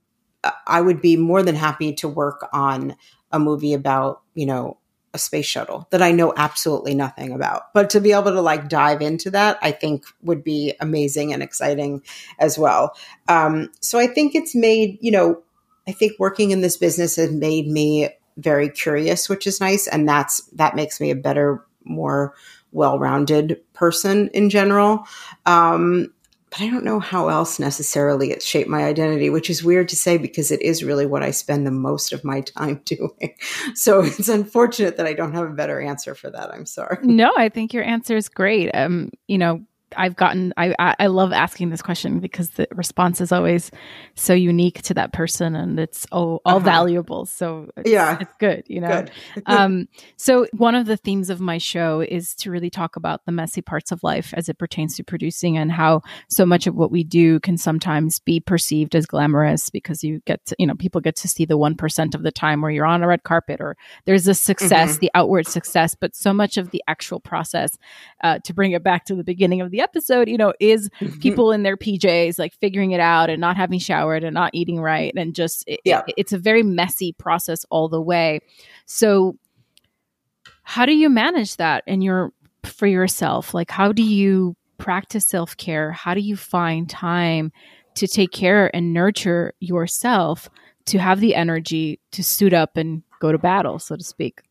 I would be more than happy to work on a movie about, you know, a space shuttle that I know absolutely nothing about. But to be able to like dive into that, I think would be amazing and exciting as well. Um, so I think it's made, you know, I think working in this business has made me very curious, which is nice. And that's, that makes me a better, more well-rounded person in general. Um, but I don't know how else necessarily it shaped my identity, which is weird to say because it is really what I spend the most of my time doing. So it's unfortunate that I don't have a better answer for that. I'm sorry. No, I think your answer is great. Um, you know, I've gotten I I love asking this question because the response is always so unique to that person and it's all, all uh-huh. valuable. So it's, yeah, it's good, you know. Good. um, so one of the themes of my show is to really talk about the messy parts of life as it pertains to producing and how so much of what we do can sometimes be perceived as glamorous because you get to, you know people get to see the one percent of the time where you're on a red carpet or there's a success, mm-hmm. the outward success, but so much of the actual process. Uh, to bring it back to the beginning of the episode, you know, is mm-hmm. people in their PJs like figuring it out and not having showered and not eating right. And just, it, yeah. It, it's a very messy process all the way. So, how do you manage that in your, for yourself? Like, how do you practice self care? How do you find time to take care and nurture yourself to have the energy to suit up and go to battle, so to speak?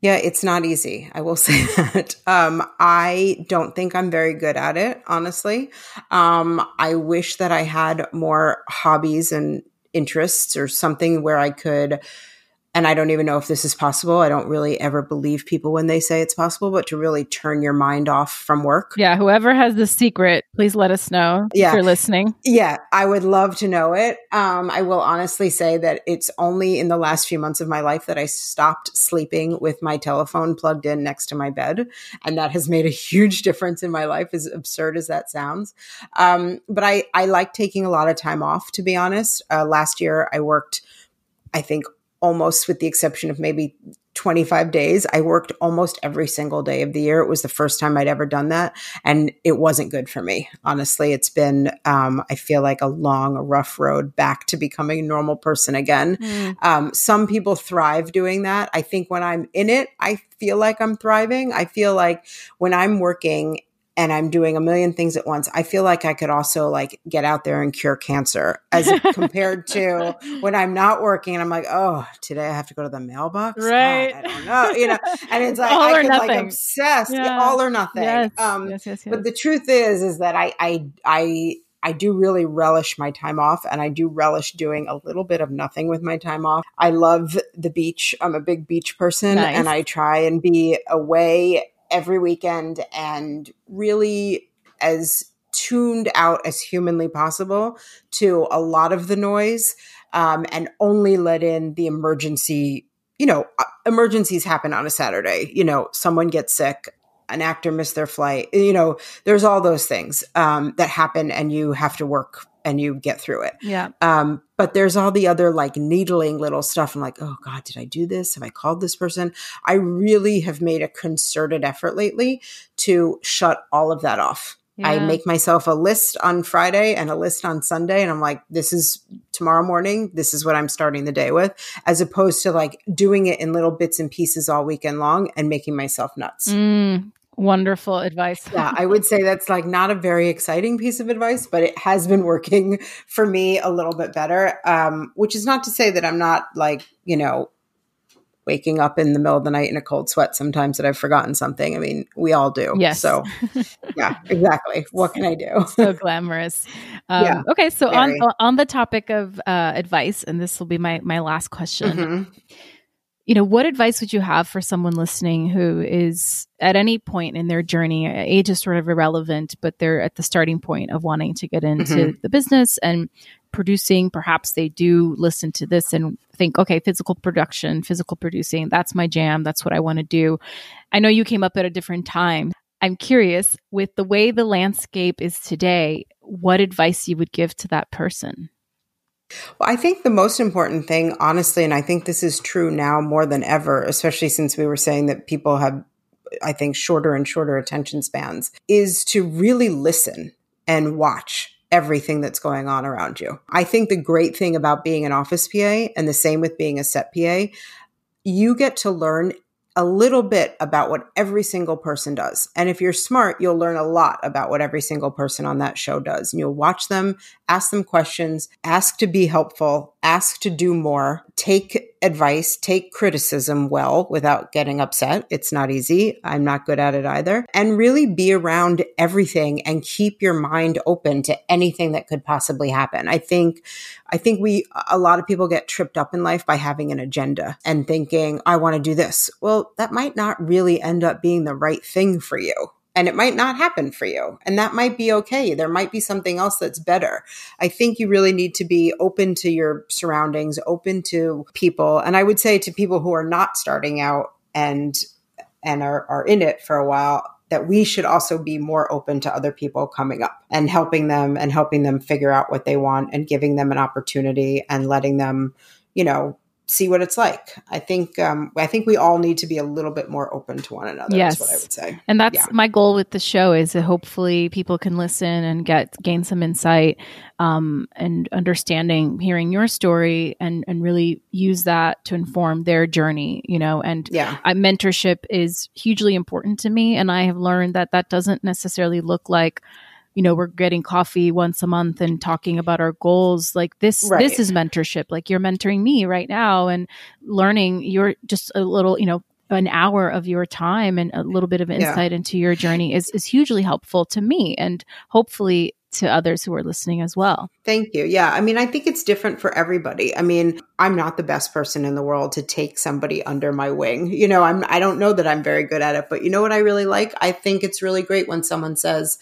Yeah, it's not easy. I will say that. Um, I don't think I'm very good at it, honestly. Um, I wish that I had more hobbies and interests or something where I could and I don't even know if this is possible. I don't really ever believe people when they say it's possible, but to really turn your mind off from work. Yeah, whoever has the secret, please let us know yeah. if you're listening. Yeah, I would love to know it. Um, I will honestly say that it's only in the last few months of my life that I stopped sleeping with my telephone plugged in next to my bed. And that has made a huge difference in my life, as absurd as that sounds. Um, but I, I like taking a lot of time off, to be honest. Uh, last year, I worked I think almost with the exception of maybe 25 days. I worked almost every single day of the year. It was the first time I'd ever done that. And it wasn't good for me. Honestly, it's been, um, I feel like a long, rough road back to becoming a normal person again. Mm. Um, some people thrive doing that. I think when I'm in it, I feel like I'm thriving. I feel like when I'm working and I'm doing a million things at once, I feel like I could also like get out there and cure cancer as compared to when I'm not working and I'm like, oh, today I have to go to the mailbox. Right. God, I don't know, you know, and it's like, all I could nothing. like obsess yeah. all or nothing. Yes. Um, yes, yes. But the truth is, is that I, I, I, I do really relish my time off and I do relish doing a little bit of nothing with my time off. I love the beach. I'm a big beach person nice. and I try and be away every weekend and really as tuned out as humanly possible to a lot of the noise um, and only let in the emergency you know uh, emergencies happen on a saturday you know someone gets sick an actor missed their flight. You know, there's all those things um, that happen, and you have to work and you get through it. Yeah. Um, but there's all the other like needling little stuff. I'm like, oh God, did I do this? Have I called this person? I really have made a concerted effort lately to shut all of that off. Yeah. I make myself a list on Friday and a list on Sunday. And I'm like, this is tomorrow morning. This is what I'm starting the day with, as opposed to like doing it in little bits and pieces all weekend long and making myself nuts. Mm, wonderful advice. yeah, I would say that's like not a very exciting piece of advice, but it has been working for me a little bit better. Um, which is not to say that I'm not like, you know, waking up in the middle of the night in a cold sweat sometimes that I've forgotten something. I mean, we all do. Yes. So, yeah, exactly. What can I do? so glamorous. Um, yeah, okay, so on on the topic of uh, advice, and this will be my my last question. Mm-hmm. You know, what advice would you have for someone listening who is at any point in their journey? Age is sort of irrelevant, but they're at the starting point of wanting to get into mm-hmm. the business and producing, perhaps they do listen to this and think, okay, physical production, physical producing, that's my jam. That's what I want to do. I know you came up at a different time. I'm curious, with the way the landscape is today, what advice you would give to that person? Well, I think the most important thing, honestly, and I think this is true now more than ever, especially since we were saying that people have, I think, shorter and shorter attention spans, is to really listen and watch everything that's going on around you. I think the great thing about being an office PA and the same with being a set PA, you get to learn a little bit about what every single person does. And if you're smart, you'll learn a lot about what every single person on that show does. And you'll watch them, ask them questions, ask to be helpful, ask to do more, take advice, take criticism well without getting upset. It's not easy. I'm not good at it either. And really be around everything and keep your mind open to anything that could possibly happen. I think, I think we, a lot of people get tripped up in life by having an agenda and thinking, I want to do this. Well, that might not really end up being the right thing for you and it might not happen for you. And that might be okay. There might be something else that's better. I think you really need to be open to your surroundings, open to people. And I would say to people who are not starting out and and are, are in it for a while, that we should also be more open to other people coming up and helping them and helping them figure out what they want and giving them an opportunity and letting them, you know, see what it's like. I think um, I think we all need to be a little bit more open to one another. Yes, what I would say. And that's yeah. my goal with the show is that hopefully people can listen and get gain some insight um, and understanding, hearing your story, and and really use that to inform their journey. You know, and yeah, I, mentorship is hugely important to me, and I have learned that that doesn't necessarily look like you know we're getting coffee once a month and talking about our goals like this right. this is mentorship like you're mentoring me right now and learning you're just a little you know an hour of your time and a little bit of insight yeah. into your journey is is hugely helpful to me and hopefully to others who are listening as well. Thank you. Yeah. I mean, I think it's different for everybody. I mean, I'm not the best person in the world to take somebody under my wing. You know, I'm I don't know that I'm very good at it, but you know what I really like? I think it's really great when someone says,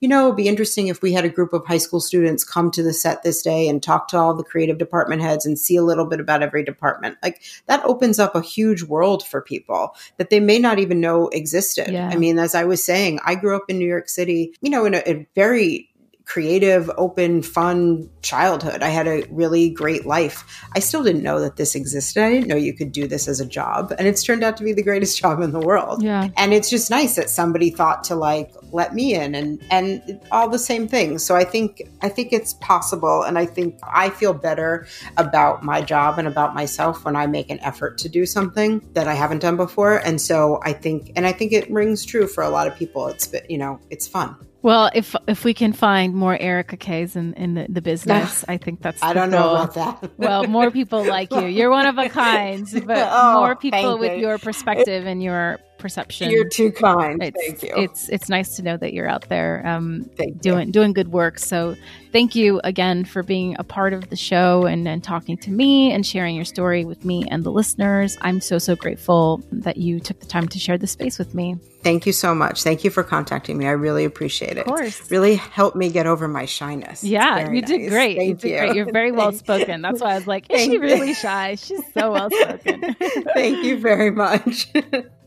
you know, it'd be interesting if we had a group of high school students come to the set this day and talk to all the creative department heads and see a little bit about every department. Like that opens up a huge world for people that they may not even know existed. Yeah. I mean, as I was saying, I grew up in New York City, you know, in a, a very creative, open, fun childhood. I had a really great life. I still didn't know that this existed. I didn't know you could do this as a job. And it's turned out to be the greatest job in the world. Yeah. And it's just nice that somebody thought to like let me in and and all the same things. So I think I think it's possible and I think I feel better about my job and about myself when I make an effort to do something that I haven't done before. And so I think and I think it rings true for a lot of people. It's you know, it's fun. Well, if if we can find more Erica Kays in, in the, the business, I think that's. I don't goal. know about that. well, more people like you. You're one of a kind, but oh, more people with you. your perspective and your perception. You're too kind. It's, thank you. It's it's nice to know that you're out there um, doing you. doing good work. So thank you again for being a part of the show and, and talking to me and sharing your story with me and the listeners. I'm so so grateful that you took the time to share the space with me. Thank you so much. Thank you for contacting me. I really appreciate it. Of course. Really helped me get over my shyness. Yeah, you did great. Thank you did you. great. You're very well spoken. That's why I was like, is Thank she really shy? She's so well spoken. Thank you very much.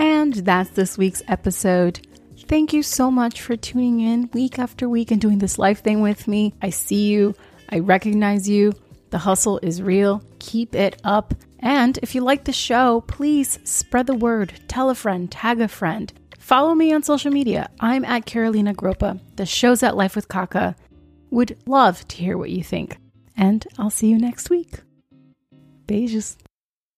And that's this week's episode. Thank you so much for tuning in week after week and doing this life thing with me. I see you, I recognize you. The hustle is real. Keep it up. And if you like the show, please spread the word, tell a friend, tag a friend. Follow me on social media. I'm at Carolina Groppa. The show's at Life with Kaka. Would love to hear what you think. And I'll see you next week. Beijos.